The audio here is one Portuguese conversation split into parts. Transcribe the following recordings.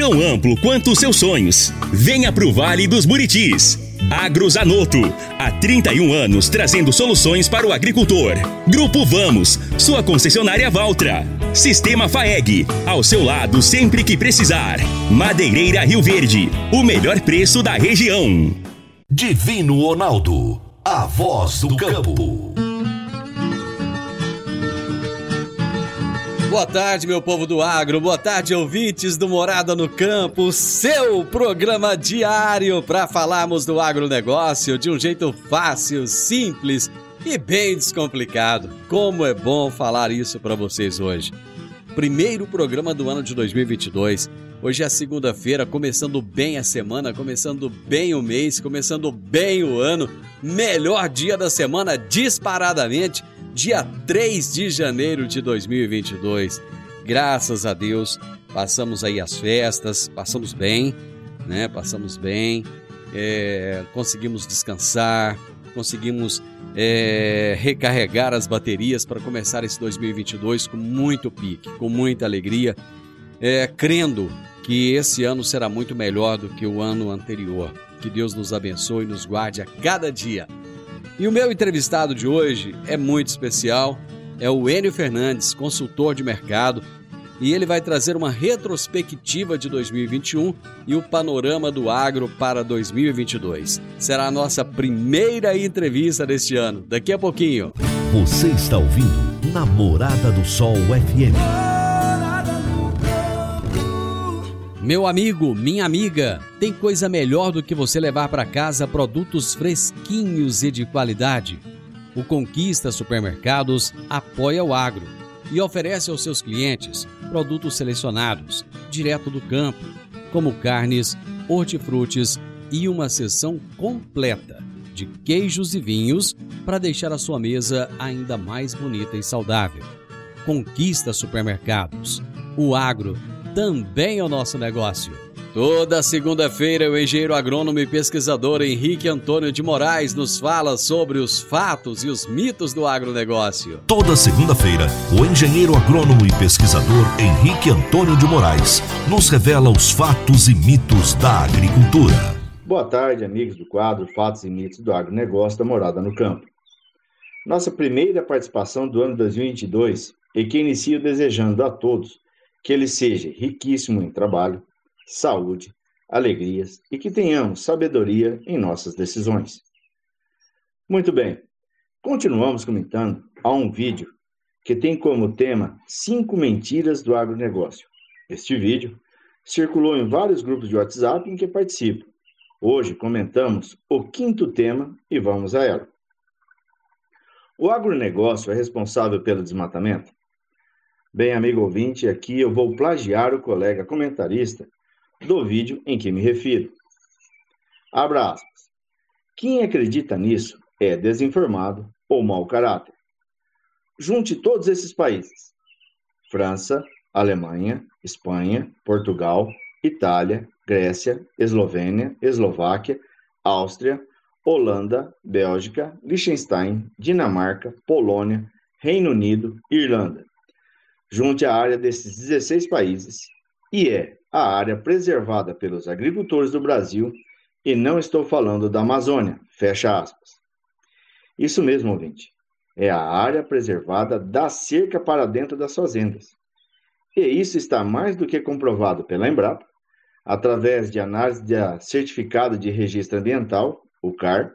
tão amplo quanto os seus sonhos. Venha pro Vale dos Buritis. Agrozanoto, há 31 anos trazendo soluções para o agricultor. Grupo Vamos, sua concessionária Valtra. Sistema FAEG, ao seu lado sempre que precisar. Madeireira Rio Verde, o melhor preço da região. Divino Ronaldo, a voz do campo. Boa tarde, meu povo do agro. Boa tarde, ouvintes do Morada no Campo. Seu programa diário para falarmos do agronegócio de um jeito fácil, simples e bem descomplicado. Como é bom falar isso para vocês hoje. Primeiro programa do ano de 2022. Hoje é segunda-feira, começando bem a semana, começando bem o mês, começando bem o ano. Melhor dia da semana, disparadamente dia 3 de janeiro de 2022. Graças a Deus, passamos aí as festas, passamos bem, né? Passamos bem, é, conseguimos descansar, conseguimos é, recarregar as baterias para começar esse 2022 com muito pique, com muita alegria, é, crendo que esse ano será muito melhor do que o ano anterior. Que Deus nos abençoe e nos guarde a cada dia. E o meu entrevistado de hoje é muito especial, é o Enio Fernandes, consultor de mercado, e ele vai trazer uma retrospectiva de 2021 e o panorama do agro para 2022. Será a nossa primeira entrevista deste ano, daqui a pouquinho. Você está ouvindo Namorada do Sol FM. Meu amigo, minha amiga, tem coisa melhor do que você levar para casa produtos fresquinhos e de qualidade? O Conquista Supermercados apoia o agro e oferece aos seus clientes produtos selecionados, direto do campo, como carnes, hortifrutis e uma seção completa de queijos e vinhos para deixar a sua mesa ainda mais bonita e saudável. Conquista Supermercados. O agro também é o nosso negócio. Toda segunda-feira, o engenheiro agrônomo e pesquisador Henrique Antônio de Moraes nos fala sobre os fatos e os mitos do agronegócio. Toda segunda-feira, o engenheiro agrônomo e pesquisador Henrique Antônio de Moraes nos revela os fatos e mitos da agricultura. Boa tarde, amigos do quadro Fatos e Mitos do Agronegócio da Morada no Campo. Nossa primeira participação do ano 2022 e que inicio desejando a todos que ele seja riquíssimo em trabalho, saúde, alegrias e que tenhamos sabedoria em nossas decisões. Muito bem, continuamos comentando a um vídeo que tem como tema Cinco Mentiras do Agronegócio. Este vídeo circulou em vários grupos de WhatsApp em que participo. Hoje comentamos o quinto tema e vamos a ela. O agronegócio é responsável pelo desmatamento? Bem, amigo ouvinte, aqui eu vou plagiar o colega comentarista do vídeo em que me refiro. Abra aspas. Quem acredita nisso é desinformado ou mau caráter. Junte todos esses países: França, Alemanha, Espanha, Portugal, Itália, Grécia, Eslovênia, Eslováquia, Áustria, Holanda, Bélgica, Liechtenstein, Dinamarca, Polônia, Reino Unido, Irlanda junte a área desses 16 países e é a área preservada pelos agricultores do Brasil e não estou falando da Amazônia, fecha aspas. Isso mesmo, ouvinte, é a área preservada da cerca para dentro das fazendas. E isso está mais do que comprovado pela Embrapa, através de análise de certificado de registro ambiental, o CAR,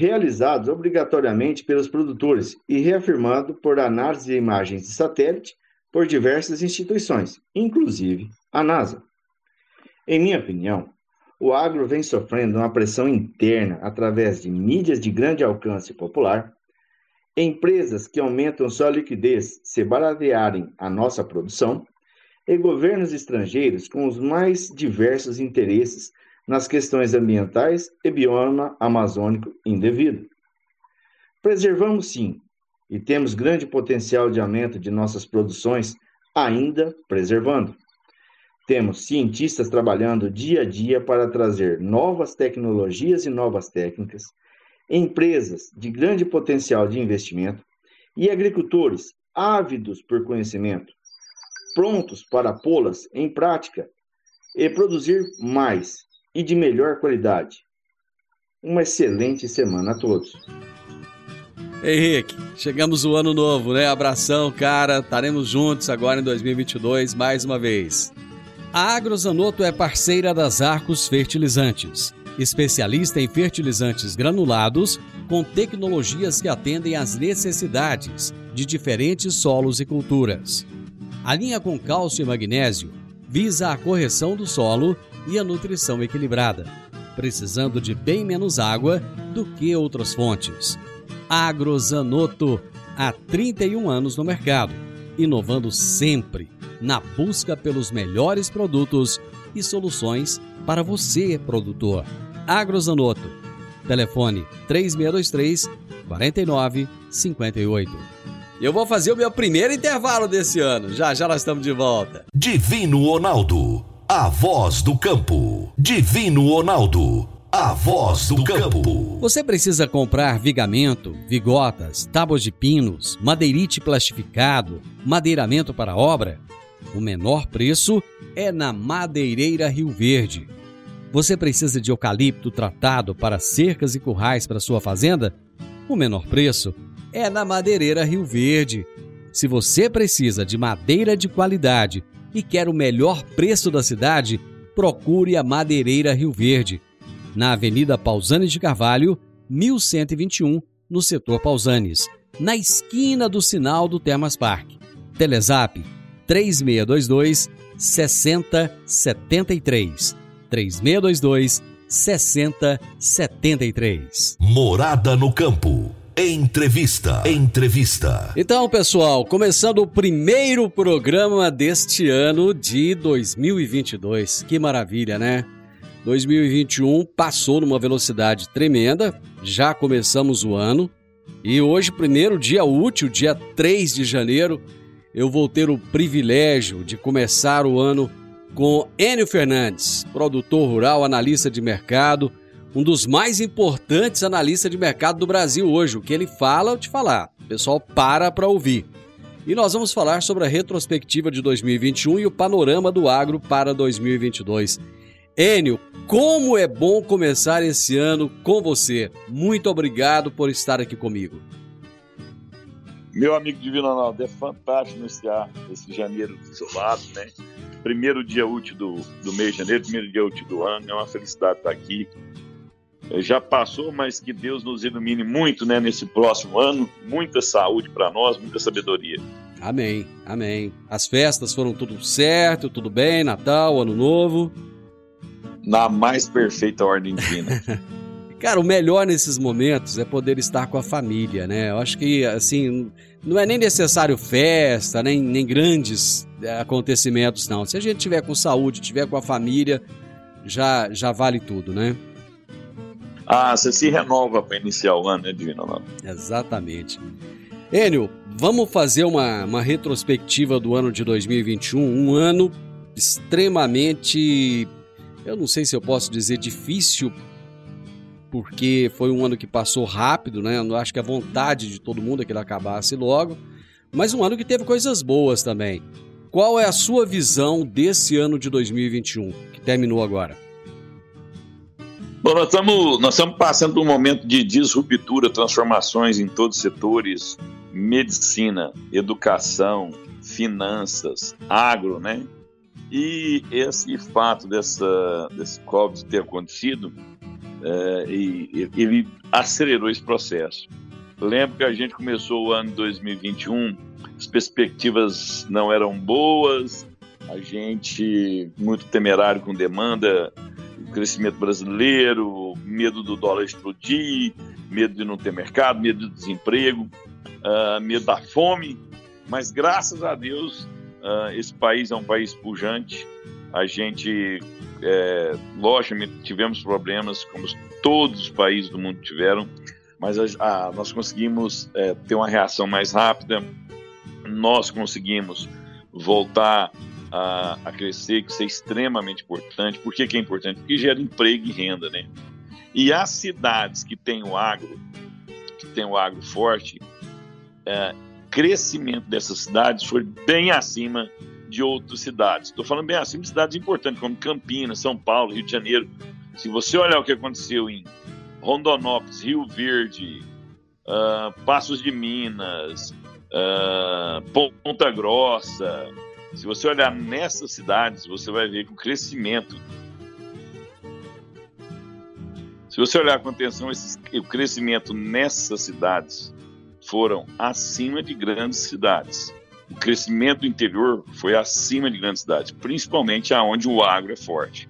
realizados obrigatoriamente pelos produtores e reafirmado por análise de imagens de satélite por diversas instituições, inclusive a NASA. Em minha opinião, o agro vem sofrendo uma pressão interna através de mídias de grande alcance popular, empresas que aumentam sua liquidez se baratearem a nossa produção e governos estrangeiros com os mais diversos interesses nas questões ambientais e bioma amazônico indevido. Preservamos sim, e temos grande potencial de aumento de nossas produções, ainda preservando. Temos cientistas trabalhando dia a dia para trazer novas tecnologias e novas técnicas, empresas de grande potencial de investimento e agricultores ávidos por conhecimento, prontos para pô-las em prática e produzir mais e de melhor qualidade. Uma excelente semana a todos. Henrique, chegamos o ano novo, né? Abração, cara. Estaremos juntos agora em 2022 mais uma vez. A Agrozanoto é parceira das Arcos Fertilizantes, especialista em fertilizantes granulados com tecnologias que atendem às necessidades de diferentes solos e culturas. A linha com cálcio e magnésio visa a correção do solo e a nutrição equilibrada, precisando de bem menos água do que outras fontes. Agrozanoto, há 31 anos no mercado, inovando sempre na busca pelos melhores produtos e soluções para você, produtor. Agrozanoto, telefone 3623 4958. Eu vou fazer o meu primeiro intervalo desse ano. Já já nós estamos de volta. Divino Ronaldo, a voz do campo. Divino Ronaldo, a voz do campo. Você precisa comprar vigamento, vigotas, tábuas de pinos, madeirite plastificado, madeiramento para obra? O menor preço é na Madeireira Rio Verde. Você precisa de eucalipto tratado para cercas e currais para sua fazenda? O menor preço é na Madeireira Rio Verde. Se você precisa de madeira de qualidade e quer o melhor preço da cidade, procure a Madeireira Rio Verde, na Avenida Pausanes de Carvalho, 1121, no setor Pausanes, na esquina do sinal do Termas Park. Telezap 3622 6073. 3622 6073. Morada no campo. Entrevista. Entrevista. Então, pessoal, começando o primeiro programa deste ano de 2022. Que maravilha, né? 2021 passou numa velocidade tremenda, já começamos o ano e hoje, primeiro dia útil, dia 3 de janeiro, eu vou ter o privilégio de começar o ano com Enio Fernandes, produtor rural, analista de mercado, um dos mais importantes analistas de mercado do Brasil hoje. O que ele fala, eu te falar. O pessoal para para ouvir. E nós vamos falar sobre a retrospectiva de 2021 e o panorama do agro para 2022. Enio, como é bom começar esse ano com você. Muito obrigado por estar aqui comigo. Meu amigo Divino Ronaldo, é fantástico iniciar esse janeiro isolado, né? Primeiro dia útil do, do mês de janeiro, primeiro dia útil do ano, é uma felicidade estar aqui já passou, mas que Deus nos ilumine muito né, nesse próximo ano. Muita saúde para nós, muita sabedoria. Amém, amém. As festas foram tudo certo, tudo bem, Natal, Ano Novo. Na mais perfeita ordem divina. Cara, o melhor nesses momentos é poder estar com a família, né? Eu acho que, assim, não é nem necessário festa, nem, nem grandes é, acontecimentos, não. Se a gente tiver com saúde, tiver com a família, já, já vale tudo, né? Ah, você se renova para iniciar o ano, né, Divino Ronaldo? Exatamente. Enio, vamos fazer uma, uma retrospectiva do ano de 2021, um ano extremamente, eu não sei se eu posso dizer difícil, porque foi um ano que passou rápido, né? Eu acho que a vontade de todo mundo é que ele acabasse logo, mas um ano que teve coisas boas também. Qual é a sua visão desse ano de 2021, que terminou agora? Bom, nós estamos, nós estamos passando por um momento de disruptura, transformações em todos os setores, medicina, educação, finanças, agro, né? E esse fato dessa, desse Covid ter acontecido, é, ele acelerou esse processo. Lembro que a gente começou o ano 2021, as perspectivas não eram boas, a gente muito temerário com demanda crescimento brasileiro, medo do dólar explodir, medo de não ter mercado, medo do desemprego, uh, medo da fome. Mas graças a Deus Uh, esse país é um país pujante. A gente, é, logicamente, tivemos problemas, como todos os países do mundo tiveram, mas a, a, nós conseguimos é, ter uma reação mais rápida. Nós conseguimos voltar a, a crescer, que isso é extremamente importante. Por que, que é importante? Porque gera emprego e renda, né? E as cidades que têm o agro, que tem o agro forte, é, crescimento dessas cidades foi bem acima de outras cidades. Estou falando bem acima de cidades importantes, como Campinas, São Paulo, Rio de Janeiro. Se você olhar o que aconteceu em Rondonópolis, Rio Verde, uh, Passos de Minas, uh, Ponta Grossa, se você olhar nessas cidades, você vai ver que o crescimento. Se você olhar com atenção esse, o crescimento nessas cidades, foram acima de grandes cidades. O crescimento do interior foi acima de grandes cidades, principalmente aonde o agro é forte.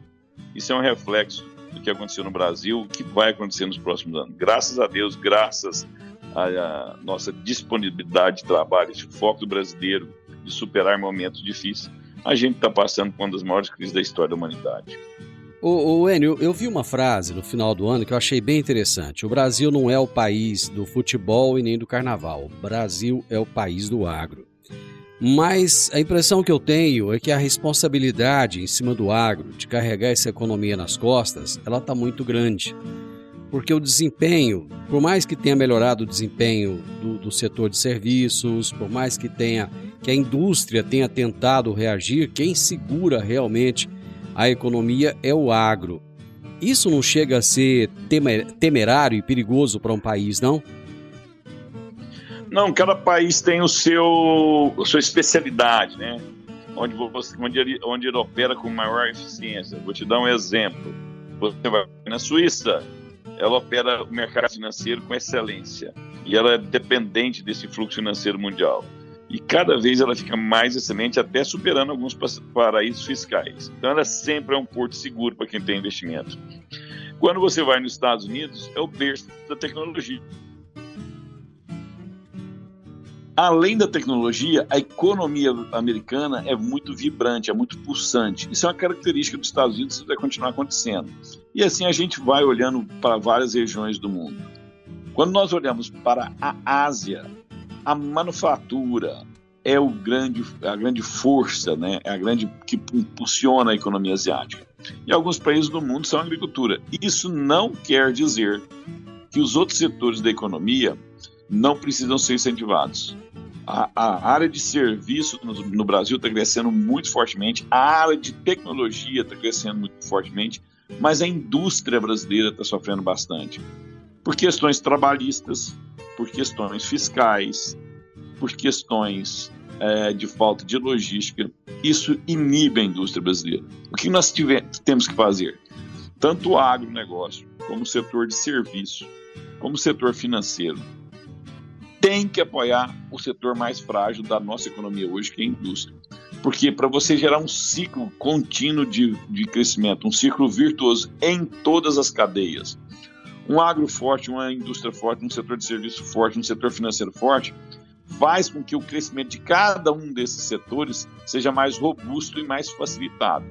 Isso é um reflexo do que aconteceu no Brasil, que vai acontecer nos próximos anos. Graças a Deus, graças à nossa disponibilidade de trabalho, esse foco do brasileiro de superar momentos difíceis, a gente está passando por uma das maiores crises da história da humanidade. Ô, ô Enio, eu vi uma frase no final do ano que eu achei bem interessante. O Brasil não é o país do futebol e nem do carnaval. O Brasil é o país do agro. Mas a impressão que eu tenho é que a responsabilidade em cima do agro, de carregar essa economia nas costas, ela está muito grande. Porque o desempenho, por mais que tenha melhorado o desempenho do, do setor de serviços, por mais que tenha que a indústria tenha tentado reagir, quem segura realmente a economia é o agro. Isso não chega a ser temerário e perigoso para um país, não? Não, cada país tem o seu, a sua especialidade, né? Onde, você, onde, ele, onde ele opera com maior eficiência. Vou te dar um exemplo. Você vai na Suíça, ela opera o mercado financeiro com excelência e ela é dependente desse fluxo financeiro mundial e cada vez ela fica mais excelente, até superando alguns paraísos fiscais. Então, ela sempre é um porto seguro para quem tem investimento. Quando você vai nos Estados Unidos, é o berço da tecnologia. Além da tecnologia, a economia americana é muito vibrante, é muito pulsante. Isso é uma característica dos Estados Unidos e vai continuar acontecendo. E assim a gente vai olhando para várias regiões do mundo. Quando nós olhamos para a Ásia, a manufatura é o grande, a grande força, né? é a grande que impulsiona a economia asiática. E alguns países do mundo são agricultura. Isso não quer dizer que os outros setores da economia não precisam ser incentivados. A, a área de serviço no, no Brasil está crescendo muito fortemente, a área de tecnologia está crescendo muito fortemente, mas a indústria brasileira está sofrendo bastante. Por questões trabalhistas, por questões fiscais, por questões é, de falta de logística. Isso inibe a indústria brasileira. O que nós temos que fazer? Tanto o agronegócio, como o setor de serviço, como o setor financeiro, tem que apoiar o setor mais frágil da nossa economia hoje, que é a indústria. Porque para você gerar um ciclo contínuo de, de crescimento, um ciclo virtuoso em todas as cadeias, um agro forte, uma indústria forte, um setor de serviço forte, um setor financeiro forte, faz com que o crescimento de cada um desses setores seja mais robusto e mais facilitado.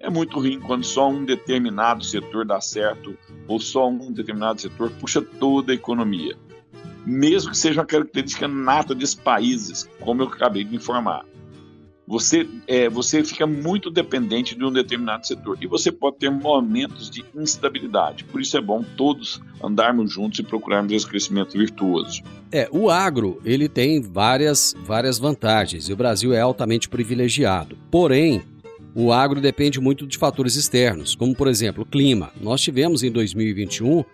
É muito ruim quando só um determinado setor dá certo ou só um determinado setor puxa toda a economia. Mesmo que seja uma característica nata desses países, como eu acabei de informar você, é, você fica muito dependente de um determinado setor e você pode ter momentos de instabilidade. Por isso é bom todos andarmos juntos e procurarmos esse crescimento virtuoso. É, o agro ele tem várias, várias vantagens e o Brasil é altamente privilegiado. Porém, o agro depende muito de fatores externos, como por exemplo o clima. Nós tivemos em 2021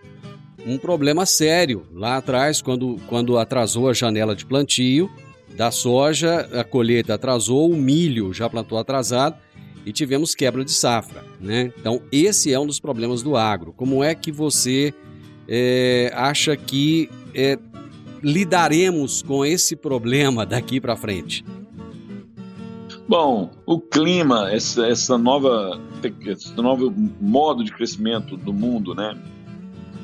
um problema sério lá atrás, quando, quando atrasou a janela de plantio da soja, a colheita atrasou, o milho já plantou atrasado e tivemos quebra de safra. Né? Então, esse é um dos problemas do agro. Como é que você é, acha que é, lidaremos com esse problema daqui para frente? Bom, o clima, essa, essa nova, esse novo modo de crescimento do mundo, né?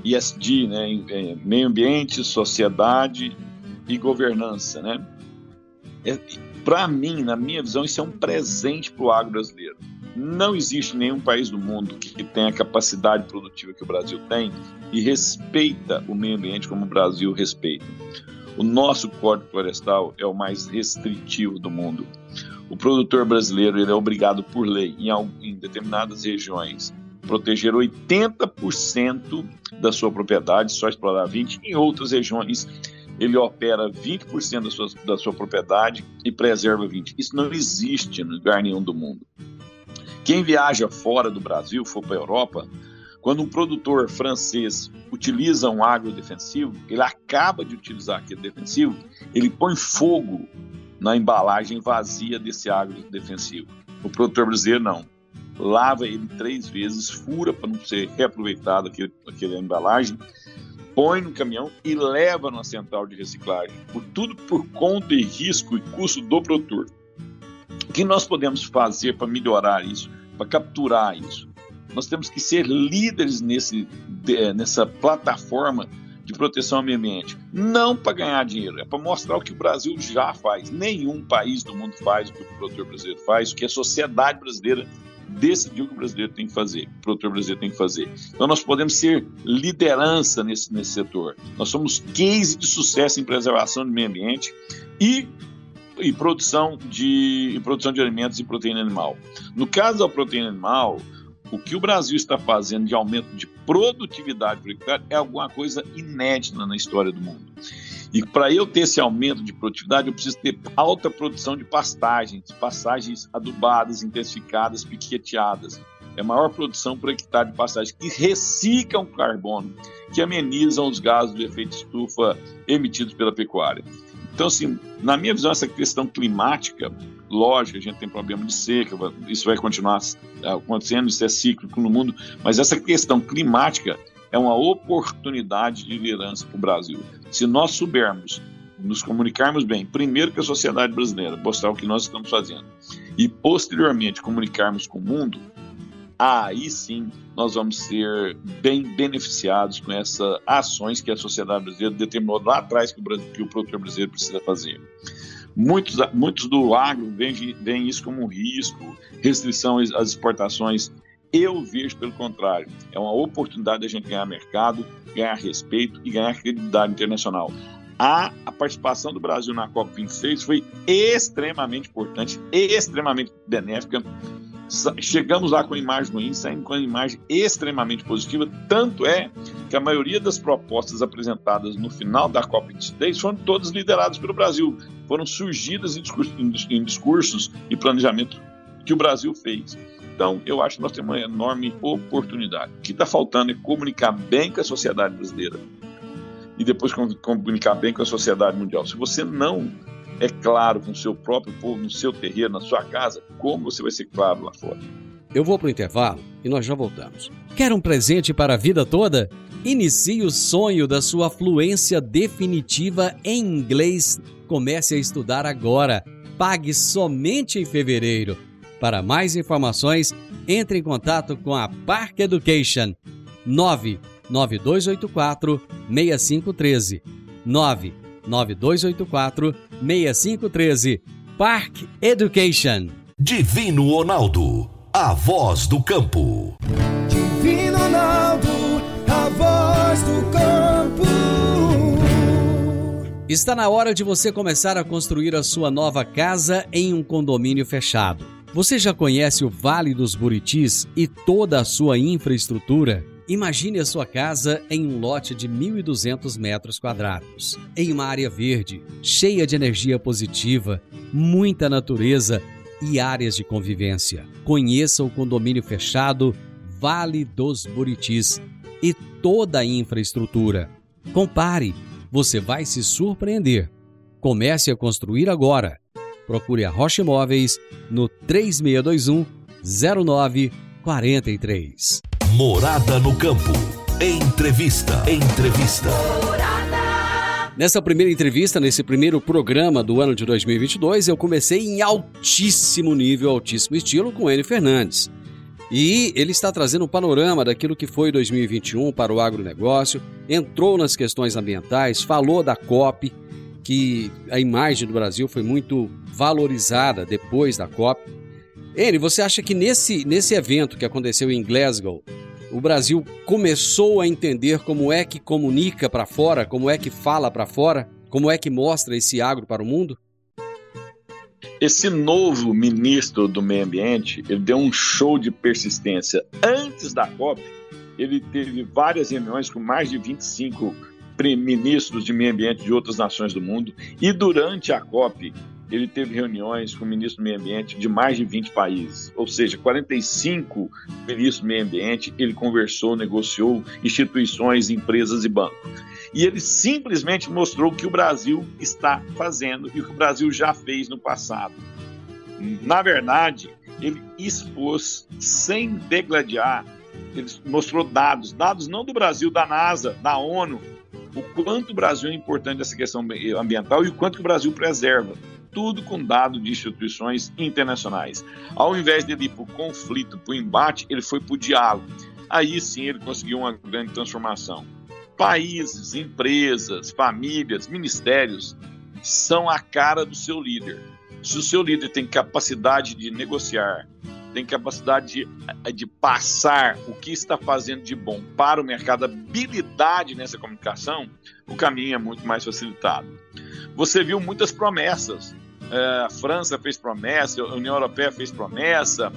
ISD, né? É, meio ambiente, sociedade e governança, né? Para mim, na minha visão, isso é um presente para o agro brasileiro. Não existe nenhum país do mundo que tenha a capacidade produtiva que o Brasil tem e respeita o meio ambiente como o Brasil respeita. O nosso Código Florestal é o mais restritivo do mundo. O produtor brasileiro ele é obrigado por lei, em, em determinadas regiões, proteger 80% da sua propriedade, só explorar 20%. Em outras regiões, ele opera 20% da sua, da sua propriedade e preserva 20%. Isso não existe em lugar nenhum do mundo. Quem viaja fora do Brasil, for para a Europa, quando um produtor francês utiliza um agrodefensivo, ele acaba de utilizar aquele defensivo, ele põe fogo na embalagem vazia desse agrodefensivo. O produtor brasileiro não. Lava ele três vezes, fura para não ser reaproveitado aquele, aquela embalagem, põe no caminhão e leva na central de reciclagem. Por tudo por conta e risco e custo do produtor. O que nós podemos fazer para melhorar isso? para capturar isso. Nós temos que ser líderes nesse, nessa plataforma de proteção ao meio ambiente. Não para ganhar dinheiro, é para mostrar o que o Brasil já faz. Nenhum país do mundo faz o que o produtor brasileiro faz, o que a sociedade brasileira decidiu que o brasileiro tem que fazer, o produtor brasileiro tem que fazer. Então nós podemos ser liderança nesse, nesse setor. Nós somos case de sucesso em preservação do meio ambiente e e produção de, e produção de alimentos e proteína animal. No caso da proteína animal, o que o Brasil está fazendo de aumento de produtividade por hectare é alguma coisa inédita na história do mundo. E para eu ter esse aumento de produtividade, eu preciso ter alta produção de pastagens, pastagens adubadas, intensificadas, piqueteadas. É a maior produção por hectare de pastagens que reciclam carbono, que amenizam os gases do efeito estufa emitidos pela pecuária. Então, assim, na minha visão, essa questão climática, lógico, a gente tem problema de seca, isso vai continuar acontecendo, isso é cíclico no mundo, mas essa questão climática é uma oportunidade de liderança para o Brasil. Se nós soubermos nos comunicarmos bem, primeiro com a sociedade brasileira, mostrar o que nós estamos fazendo, e posteriormente comunicarmos com o mundo, aí sim nós vamos ser bem beneficiados com essas ações que a sociedade brasileira determinou lá atrás que o, Brasil, que o produtor brasileiro precisa fazer. Muitos, muitos do agro veem, veem isso como um risco, restrição às exportações. Eu vejo pelo contrário, é uma oportunidade da gente ganhar mercado, ganhar respeito e ganhar credibilidade internacional. A, a participação do Brasil na COP26 foi extremamente importante, extremamente benéfica chegamos lá com imagem ruim, saímos com a imagem extremamente positiva. Tanto é que a maioria das propostas apresentadas no final da COP26 foram todas lideradas pelo Brasil, foram surgidas em discursos, em discursos e planejamento que o Brasil fez. Então, eu acho que nós temos uma enorme oportunidade. O que está faltando é comunicar bem com a sociedade brasileira e depois comunicar bem com a sociedade mundial. Se você não é claro com o seu próprio povo, no seu terreiro, na sua casa, como você vai ser claro lá fora. Eu vou para o intervalo e nós já voltamos. Quer um presente para a vida toda? Inicie o sonho da sua fluência definitiva em inglês. Comece a estudar agora. Pague somente em fevereiro. Para mais informações, entre em contato com a Park Education 99284 6513 9 9284 6513. Park Education. Divino Ronaldo, a voz do campo. Divino Ronaldo, a voz do campo. Está na hora de você começar a construir a sua nova casa em um condomínio fechado. Você já conhece o Vale dos Buritis e toda a sua infraestrutura? Imagine a sua casa em um lote de 1.200 metros quadrados, em uma área verde, cheia de energia positiva, muita natureza e áreas de convivência. Conheça o condomínio fechado Vale dos Buritis e toda a infraestrutura. Compare, você vai se surpreender. Comece a construir agora. Procure a Rocha Imóveis no 3621 0943. Morada no campo. Entrevista. Entrevista. Morada. Nessa primeira entrevista, nesse primeiro programa do ano de 2022, eu comecei em altíssimo nível, altíssimo estilo com N Fernandes. E ele está trazendo um panorama daquilo que foi 2021 para o agronegócio, entrou nas questões ambientais, falou da COP, que a imagem do Brasil foi muito valorizada depois da COP. Eni, você acha que nesse, nesse evento que aconteceu em Glasgow, o Brasil começou a entender como é que comunica para fora, como é que fala para fora, como é que mostra esse agro para o mundo? Esse novo ministro do Meio Ambiente, ele deu um show de persistência. Antes da COP, ele teve várias reuniões com mais de 25 ministros de meio ambiente de outras nações do mundo. E durante a COP, ele teve reuniões com o ministro do Meio Ambiente de mais de 20 países, ou seja, 45 ministros do Meio Ambiente. Ele conversou, negociou instituições, empresas e bancos. E ele simplesmente mostrou o que o Brasil está fazendo e o que o Brasil já fez no passado. Na verdade, ele expôs, sem degladiar, ele mostrou dados, dados não do Brasil, da NASA, da ONU, o quanto o Brasil é importante nessa questão ambiental e o quanto o Brasil preserva. Tudo com dado de instituições internacionais. Ao invés de ir para o conflito, para o embate, ele foi para o diálogo. Aí sim ele conseguiu uma grande transformação. Países, empresas, famílias, ministérios são a cara do seu líder. Se o seu líder tem capacidade de negociar, tem capacidade de, de passar o que está fazendo de bom para o mercado, habilidade nessa comunicação, o caminho é muito mais facilitado. Você viu muitas promessas. É, a França fez promessa, a União Europeia fez promessa,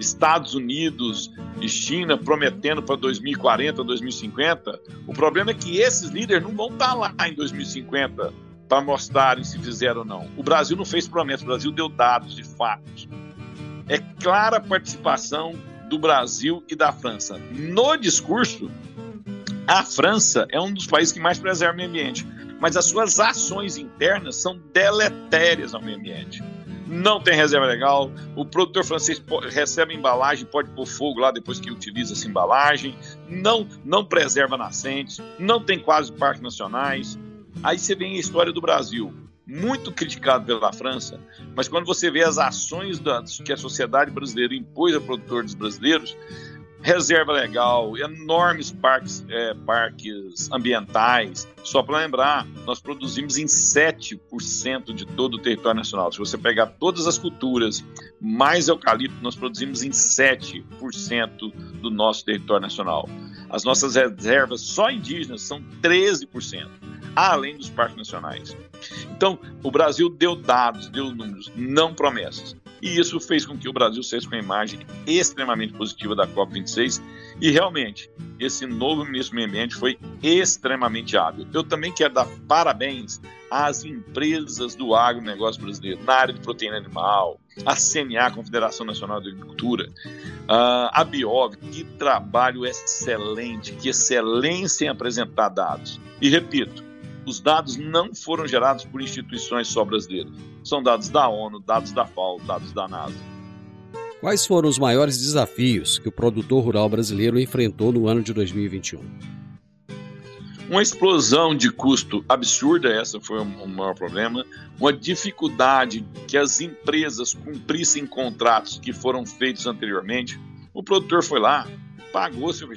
Estados Unidos e China prometendo para 2040, 2050. O problema é que esses líderes não vão estar lá em 2050 para mostrarem se fizeram ou não. O Brasil não fez promessa, o Brasil deu dados de fatos é clara participação do Brasil e da França. No discurso, a França é um dos países que mais preserva o meio ambiente, mas as suas ações internas são deletérias ao meio ambiente. Não tem reserva legal, o produtor francês recebe embalagem, pode pôr fogo lá depois que utiliza essa embalagem, não, não preserva nascentes, não tem quase parques nacionais. Aí você vem a história do Brasil muito criticado pela França, mas quando você vê as ações da, que a sociedade brasileira impôs a produtores brasileiros, reserva legal, enormes parques, é, parques ambientais. Só para lembrar, nós produzimos em 7% de todo o território nacional. Se você pegar todas as culturas, mais eucalipto, nós produzimos em 7% do nosso território nacional. As nossas reservas só indígenas são 13% além dos parques nacionais. Então, o Brasil deu dados, deu números, não promessas. E isso fez com que o Brasil saísse com uma imagem extremamente positiva da COP26. E realmente, esse novo ministro do Meio Ambiente foi extremamente hábil. Eu também quero dar parabéns às empresas do agronegócio brasileiro, na área de proteína animal, a CNA, Confederação Nacional de Agricultura, a Biov, que trabalho excelente, que excelência em apresentar dados. E repito, os dados não foram gerados por instituições só brasileiras. São dados da ONU, dados da FAO, dados da NASA. Quais foram os maiores desafios que o produtor rural brasileiro enfrentou no ano de 2021? Uma explosão de custo absurda, essa foi o maior problema. Uma dificuldade que as empresas cumprissem contratos que foram feitos anteriormente. O produtor foi lá, pagou seu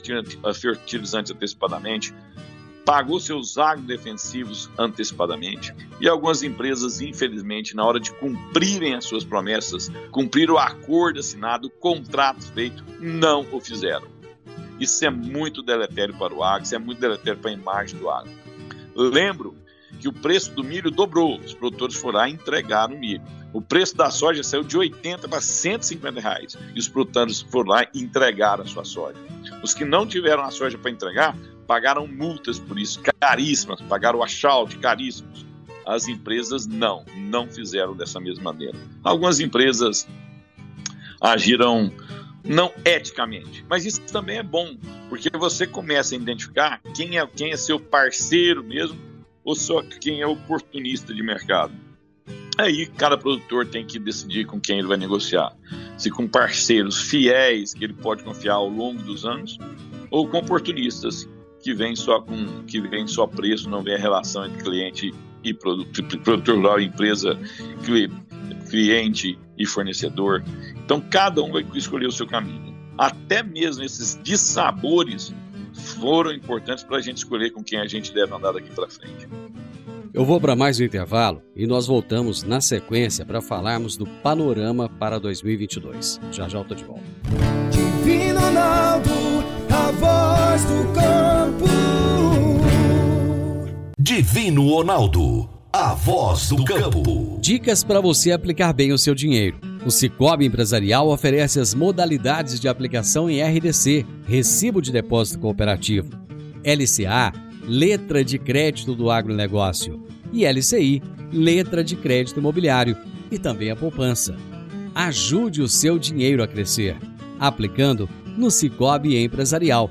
fertilizante antecipadamente, pagou seus agrodefensivos antecipadamente e algumas empresas, infelizmente, na hora de cumprirem as suas promessas, cumprir o acordo assinado, o contrato feito, não o fizeram. Isso é muito deletério para o agro, isso é muito deletério para a imagem do agro. Lembro que o preço do milho dobrou, os produtores foram lá e entregaram o milho. O preço da soja saiu de 80 para 150 reais e os produtores foram lá e entregaram a sua soja. Os que não tiveram a soja para entregar pagaram multas por isso, caríssimas, pagaram achalte caríssimos. As empresas não, não fizeram dessa mesma maneira. Algumas empresas agiram não eticamente, mas isso também é bom, porque você começa a identificar quem é quem é seu parceiro mesmo ou só quem é oportunista de mercado. Aí cada produtor tem que decidir com quem ele vai negociar. Se com parceiros fiéis que ele pode confiar ao longo dos anos, ou com oportunistas que vem só com que vem só preço, não vem a relação entre cliente e produtor rural, empresa, cliente e fornecedor. Então cada um vai escolher o seu caminho. Até mesmo esses dissabores foram importantes para a gente escolher com quem a gente deve andar daqui para frente. Eu vou para mais um intervalo e nós voltamos na sequência para falarmos do panorama para 2022. Já já eu tô de volta. Divino Ronaldo, a voz do campo. Divino Ronaldo, a voz do campo. Dicas para você aplicar bem o seu dinheiro. O Cicobi Empresarial oferece as modalidades de aplicação em RDC, Recibo de Depósito Cooperativo, LCA, Letra de Crédito do Agronegócio, e LCI, Letra de Crédito Imobiliário, e também a poupança. Ajude o seu dinheiro a crescer, aplicando no Cicobi Empresarial.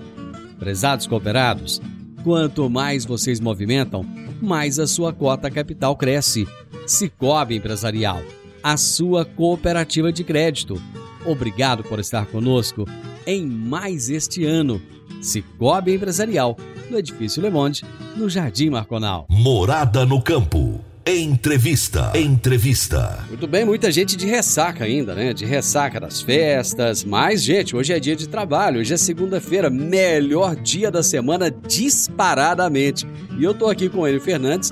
Prezados cooperados, quanto mais vocês movimentam, mais a sua cota capital cresce. Cicobi Empresarial, a sua cooperativa de crédito. Obrigado por estar conosco em mais este ano. Cicobi Empresarial, no Edifício Le Monde, no Jardim Marconal. Morada no campo. Entrevista. Entrevista. Muito bem, muita gente de ressaca ainda, né? De ressaca das festas. Mas, gente, hoje é dia de trabalho. Hoje é segunda-feira, melhor dia da semana disparadamente. E eu tô aqui com ele, Fernandes.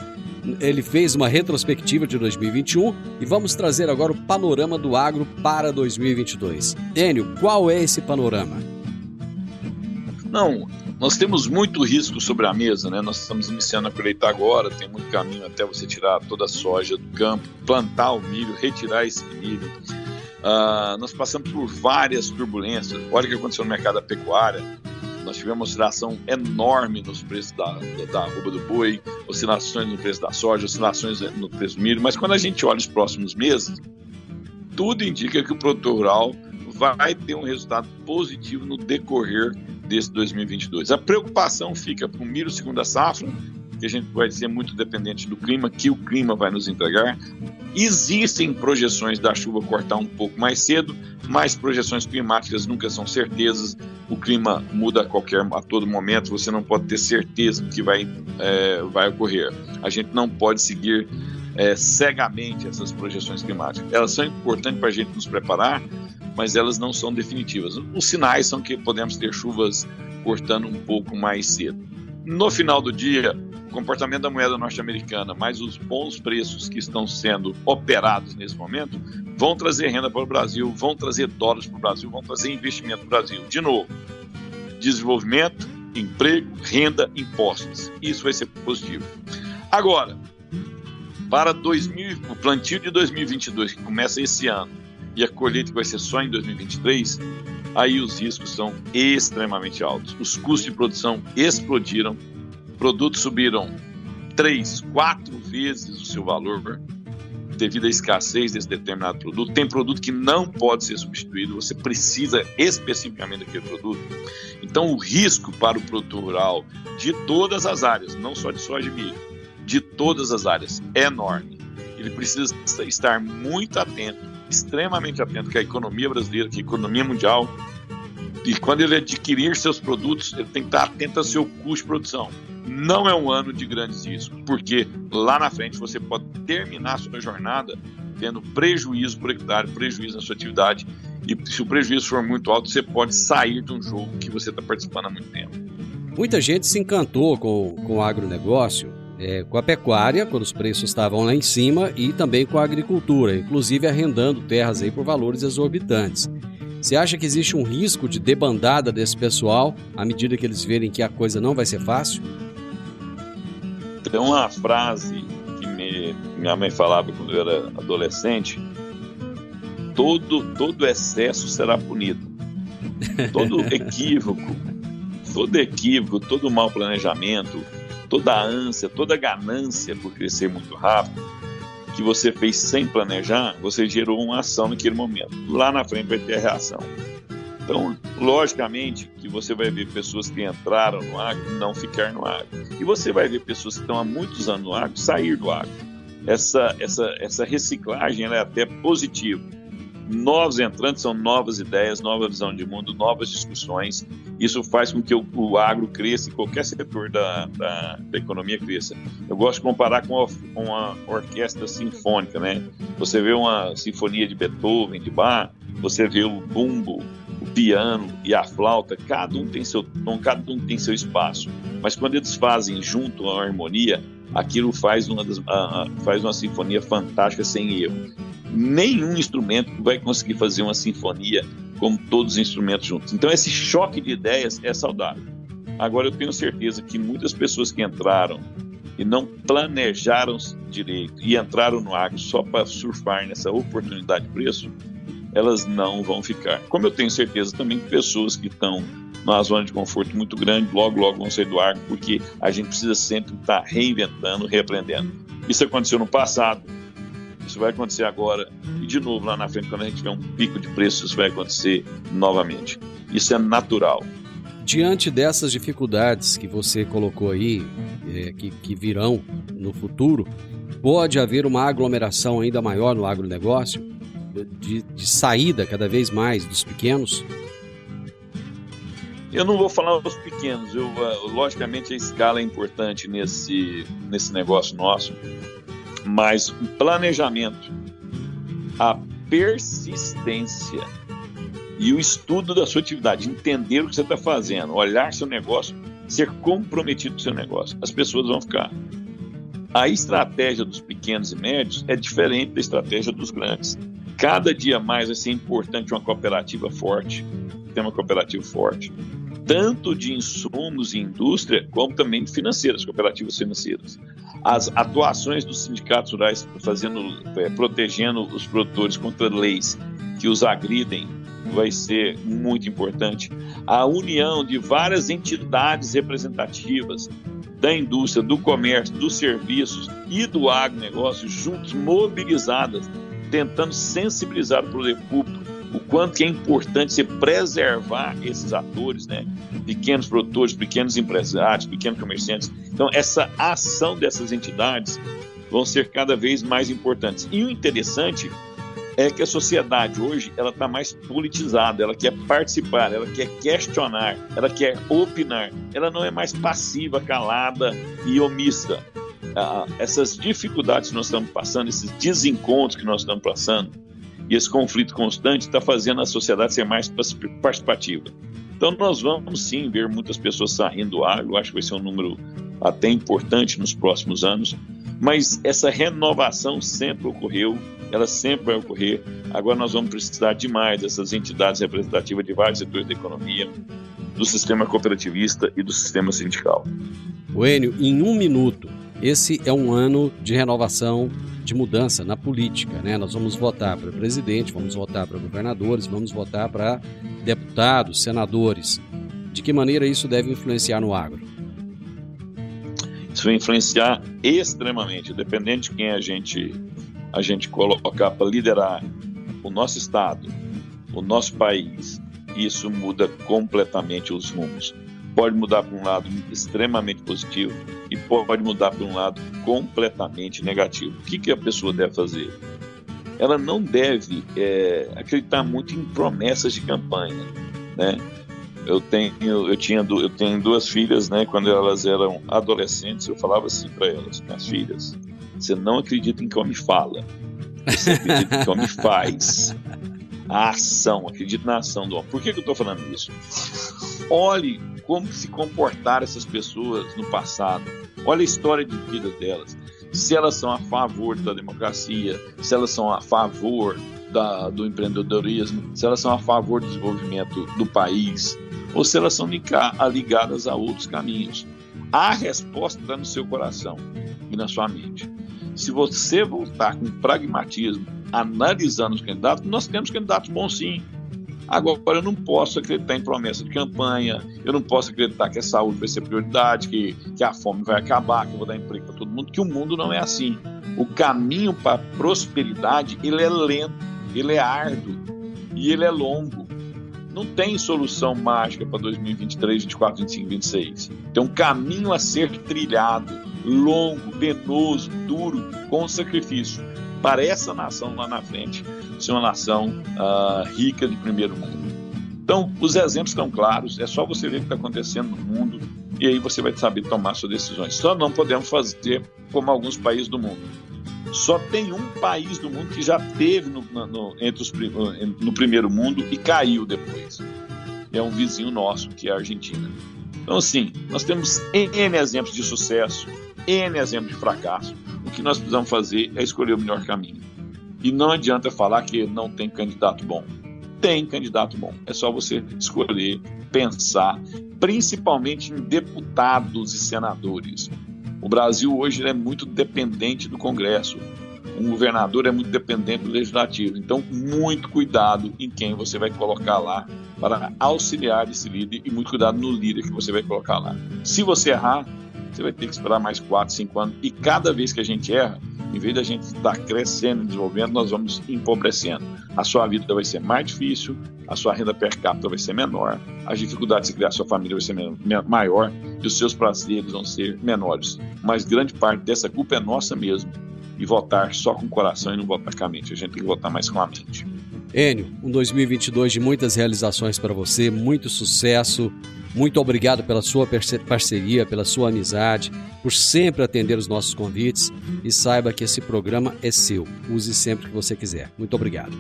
Ele fez uma retrospectiva de 2021 e vamos trazer agora o panorama do agro para 2022. Enio, qual é esse panorama? Não, nós temos muito risco sobre a mesa, né? Nós estamos iniciando a colheita agora, tem muito caminho até você tirar toda a soja do campo, plantar o milho, retirar esse milho. Uh, nós passamos por várias turbulências. Olha o que aconteceu no mercado da pecuária. Nós tivemos oscilação enorme nos preços da, da, da do boi, oscilações no preço da soja, oscilações no preço do milho. Mas quando a gente olha os próximos meses, tudo indica que o produtor rural vai ter um resultado positivo no decorrer desse 2022. A preocupação fica para o milho segunda safra, que a gente vai ser muito dependente do clima, que o clima vai nos entregar. Existem projeções da chuva cortar um pouco mais cedo, mas projeções climáticas nunca são certezas. O clima muda a qualquer a todo momento. Você não pode ter certeza do que vai é, vai ocorrer. A gente não pode seguir é, cegamente essas projeções climáticas. Elas são importantes para a gente nos preparar, mas elas não são definitivas. Os sinais são que podemos ter chuvas cortando um pouco mais cedo. No final do dia, o comportamento da moeda norte-americana, mais os bons preços que estão sendo operados nesse momento, vão trazer renda para o Brasil, vão trazer dólares para o Brasil, vão trazer investimento para o Brasil. De novo, desenvolvimento, emprego, renda, impostos. Isso vai ser positivo. Agora, para 2000, o plantio de 2022, que começa esse ano, e a colheita vai ser só em 2023, aí os riscos são extremamente altos. Os custos de produção explodiram, produtos subiram três, quatro vezes o seu valor devido à escassez desse determinado produto. Tem produto que não pode ser substituído, você precisa especificamente daquele produto. Então, o risco para o produtor rural de todas as áreas, não só de soja e milho, de todas as áreas, é enorme. Ele precisa estar muito atento extremamente atento que a economia brasileira, que a economia mundial, e quando ele adquirir seus produtos, ele tem que estar atento ao seu custo de produção. Não é um ano de grandes riscos, porque lá na frente você pode terminar a sua jornada tendo prejuízo por hectare, prejuízo na sua atividade, e se o prejuízo for muito alto, você pode sair de um jogo que você está participando há muito tempo. Muita gente se encantou com, com o agronegócio é, com a pecuária, quando os preços estavam lá em cima, e também com a agricultura, inclusive arrendando terras aí por valores exorbitantes. Você acha que existe um risco de debandada desse pessoal à medida que eles verem que a coisa não vai ser fácil? Tem uma frase que me, minha mãe falava quando eu era adolescente: todo, todo excesso será punido. Todo equívoco, todo equívoco, todo mau planejamento, toda a ânsia, toda a ganância por crescer muito rápido, que você fez sem planejar, você gerou uma ação naquele momento. Lá na frente vai ter a reação. Então, logicamente que você vai ver pessoas que entraram no agro não ficar no agro. E você vai ver pessoas que estão há muitos anos no agro sair do agro. Essa, essa, essa reciclagem é até positiva novos entrantes são novas ideias, nova visão de mundo, novas discussões. Isso faz com que o, o agro cresça e qualquer setor da, da, da, economia cresça. Eu gosto de comparar com, a, com uma orquestra sinfônica, né? Você vê uma sinfonia de Beethoven, de Bach, você vê o bumbo, o piano e a flauta, cada um tem seu tom, cada um tem seu espaço. Mas quando eles fazem junto a harmonia, aquilo faz uma, faz uma sinfonia fantástica sem erro. Nenhum instrumento vai conseguir fazer uma sinfonia como todos os instrumentos juntos. Então, esse choque de ideias é saudável. Agora, eu tenho certeza que muitas pessoas que entraram e não planejaram direito e entraram no agro só para surfar nessa oportunidade de preço, elas não vão ficar. Como eu tenho certeza também que pessoas que estão numa zona de conforto muito grande, logo, logo vão sair do agro, porque a gente precisa sempre estar reinventando, reaprendendo. Isso aconteceu no passado, isso vai acontecer agora, e de novo lá na frente, quando a gente tiver um pico de preço, isso vai acontecer novamente. Isso é natural. Diante dessas dificuldades que você colocou aí, é, que, que virão no futuro, pode haver uma aglomeração ainda maior no agronegócio, de, de saída cada vez mais dos pequenos? Eu não vou falar dos pequenos, eu, uh, logicamente a escala é importante nesse, nesse negócio nosso, mas o planejamento, a persistência e o estudo da sua atividade, entender o que você está fazendo, olhar seu negócio, ser comprometido com seu negócio, as pessoas vão ficar. A estratégia dos pequenos e médios é diferente da estratégia dos grandes. Cada dia mais vai ser importante uma cooperativa forte, ter uma cooperativa forte, tanto de insumos e indústria, como também de financeiras, cooperativas financeiras. As atuações dos sindicatos rurais fazendo, é, protegendo os produtores contra leis que os agridem vai ser muito importante. A união de várias entidades representativas da indústria, do comércio, dos serviços e do agronegócio juntos, mobilizadas, tentando sensibilizar o poder público o quanto é importante se preservar esses atores, né? pequenos produtores, pequenos empresários, pequenos comerciantes. Então, essa ação dessas entidades vão ser cada vez mais importantes. E o interessante é que a sociedade hoje ela está mais politizada, ela quer participar, ela quer questionar, ela quer opinar, ela não é mais passiva, calada e omissa. Ah, essas dificuldades que nós estamos passando, esses desencontros que nós estamos passando, e esse conflito constante está fazendo a sociedade ser mais participativa. Então nós vamos sim ver muitas pessoas saindo do agro, acho que vai ser um número até importante nos próximos anos, mas essa renovação sempre ocorreu, ela sempre vai ocorrer. Agora nós vamos precisar demais dessas entidades representativas de vários setores da economia, do sistema cooperativista e do sistema sindical. O Enio, em um minuto, esse é um ano de renovação, de mudança na política, né? Nós vamos votar para presidente, vamos votar para governadores, vamos votar para deputados, senadores. De que maneira isso deve influenciar no agro? Isso vai influenciar extremamente, dependente de quem a gente a gente colocar para liderar o nosso estado, o nosso país. Isso muda completamente os rumos pode mudar para um lado extremamente positivo e pode mudar para um lado completamente negativo. O que, que a pessoa deve fazer? Ela não deve é, acreditar muito em promessas de campanha, né? Eu tenho, eu tinha, eu tenho duas filhas, né? Quando elas eram adolescentes, eu falava assim para elas, minhas filhas: você não acredita em homem fala, você acredita em homem faz. A ação, acredita na ação do homem. Por que, que eu estou falando isso? Olhe como se comportaram essas pessoas no passado. Olha a história de vida delas. Se elas são a favor da democracia, se elas são a favor da, do empreendedorismo, se elas são a favor do desenvolvimento do país, ou se elas são ligadas a outros caminhos. A resposta está no seu coração e na sua mente. Se você voltar com pragmatismo, analisando os candidatos, nós temos candidatos bons sim. Agora, eu não posso acreditar em promessa de campanha, eu não posso acreditar que a saúde vai ser prioridade, que, que a fome vai acabar, que eu vou dar emprego para todo mundo, que o mundo não é assim. O caminho para a prosperidade, ele é lento, ele é árduo e ele é longo. Não tem solução mágica para 2023, 2024, 2025, 2026. Tem um caminho a ser trilhado, longo, penoso, duro, com sacrifício para essa nação lá na frente ser uma nação uh, rica de primeiro mundo. Então, os exemplos estão claros, é só você ver o que está acontecendo no mundo e aí você vai saber tomar suas decisões. Só não podemos fazer como alguns países do mundo. Só tem um país do mundo que já teve no, no, entre os, no primeiro mundo e caiu depois. É um vizinho nosso, que é a Argentina. Então, assim, nós temos N exemplos de sucesso N exemplo de fracasso. O que nós precisamos fazer é escolher o melhor caminho. E não adianta falar que não tem candidato bom. Tem candidato bom. É só você escolher, pensar, principalmente em deputados e senadores. O Brasil hoje é muito dependente do Congresso. Um governador é muito dependente do legislativo. Então, muito cuidado em quem você vai colocar lá para auxiliar esse líder e muito cuidado no líder que você vai colocar lá. Se você errar, você vai ter que esperar mais 4, 5 anos. E cada vez que a gente erra, em vez da gente estar crescendo e desenvolvendo, nós vamos empobrecendo. A sua vida vai ser mais difícil, a sua renda per capita vai ser menor, as dificuldades de criar sua família vai ser maior e os seus prazeres vão ser menores. Mas grande parte dessa culpa é nossa mesmo. E votar só com o coração e não votar com a mente. A gente tem que votar mais com a mente. Enio, um 2022 de muitas realizações para você, muito sucesso, muito obrigado pela sua parceria, pela sua amizade, por sempre atender os nossos convites e saiba que esse programa é seu. Use sempre que você quiser. Muito obrigado.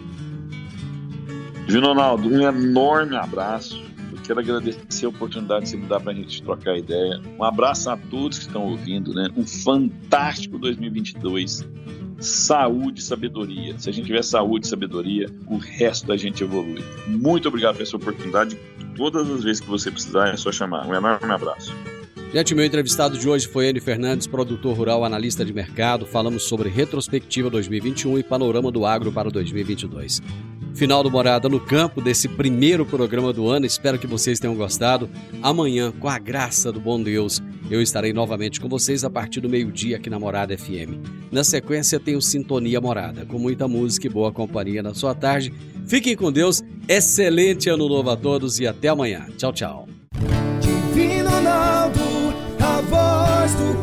Ronaldo, um enorme abraço. Eu quero agradecer a oportunidade que você me para a gente trocar ideia. Um abraço a todos que estão ouvindo, né? Um fantástico 2022 saúde e sabedoria. Se a gente tiver saúde e sabedoria, o resto da gente evolui. Muito obrigado pela sua oportunidade. Todas as vezes que você precisar, é só chamar. Um enorme abraço. Gente, meu entrevistado de hoje foi Enio Fernandes, produtor rural, analista de mercado. Falamos sobre retrospectiva 2021 e panorama do agro para 2022 final do Morada no Campo, desse primeiro programa do ano. Espero que vocês tenham gostado. Amanhã, com a graça do bom Deus, eu estarei novamente com vocês a partir do meio-dia aqui na Morada FM. Na sequência, tenho Sintonia Morada, com muita música e boa companhia na sua tarde. Fiquem com Deus, excelente ano novo a todos e até amanhã. Tchau, tchau. Divino Ronaldo, a voz do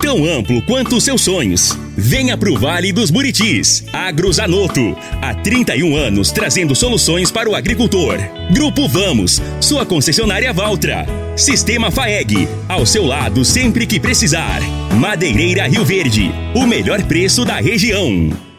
tão amplo quanto os seus sonhos. Venha pro Vale dos Buritis. Agrozanoto. Há 31 anos trazendo soluções para o agricultor. Grupo Vamos, sua concessionária Valtra. Sistema FAEG, ao seu lado sempre que precisar. Madeireira Rio Verde, o melhor preço da região.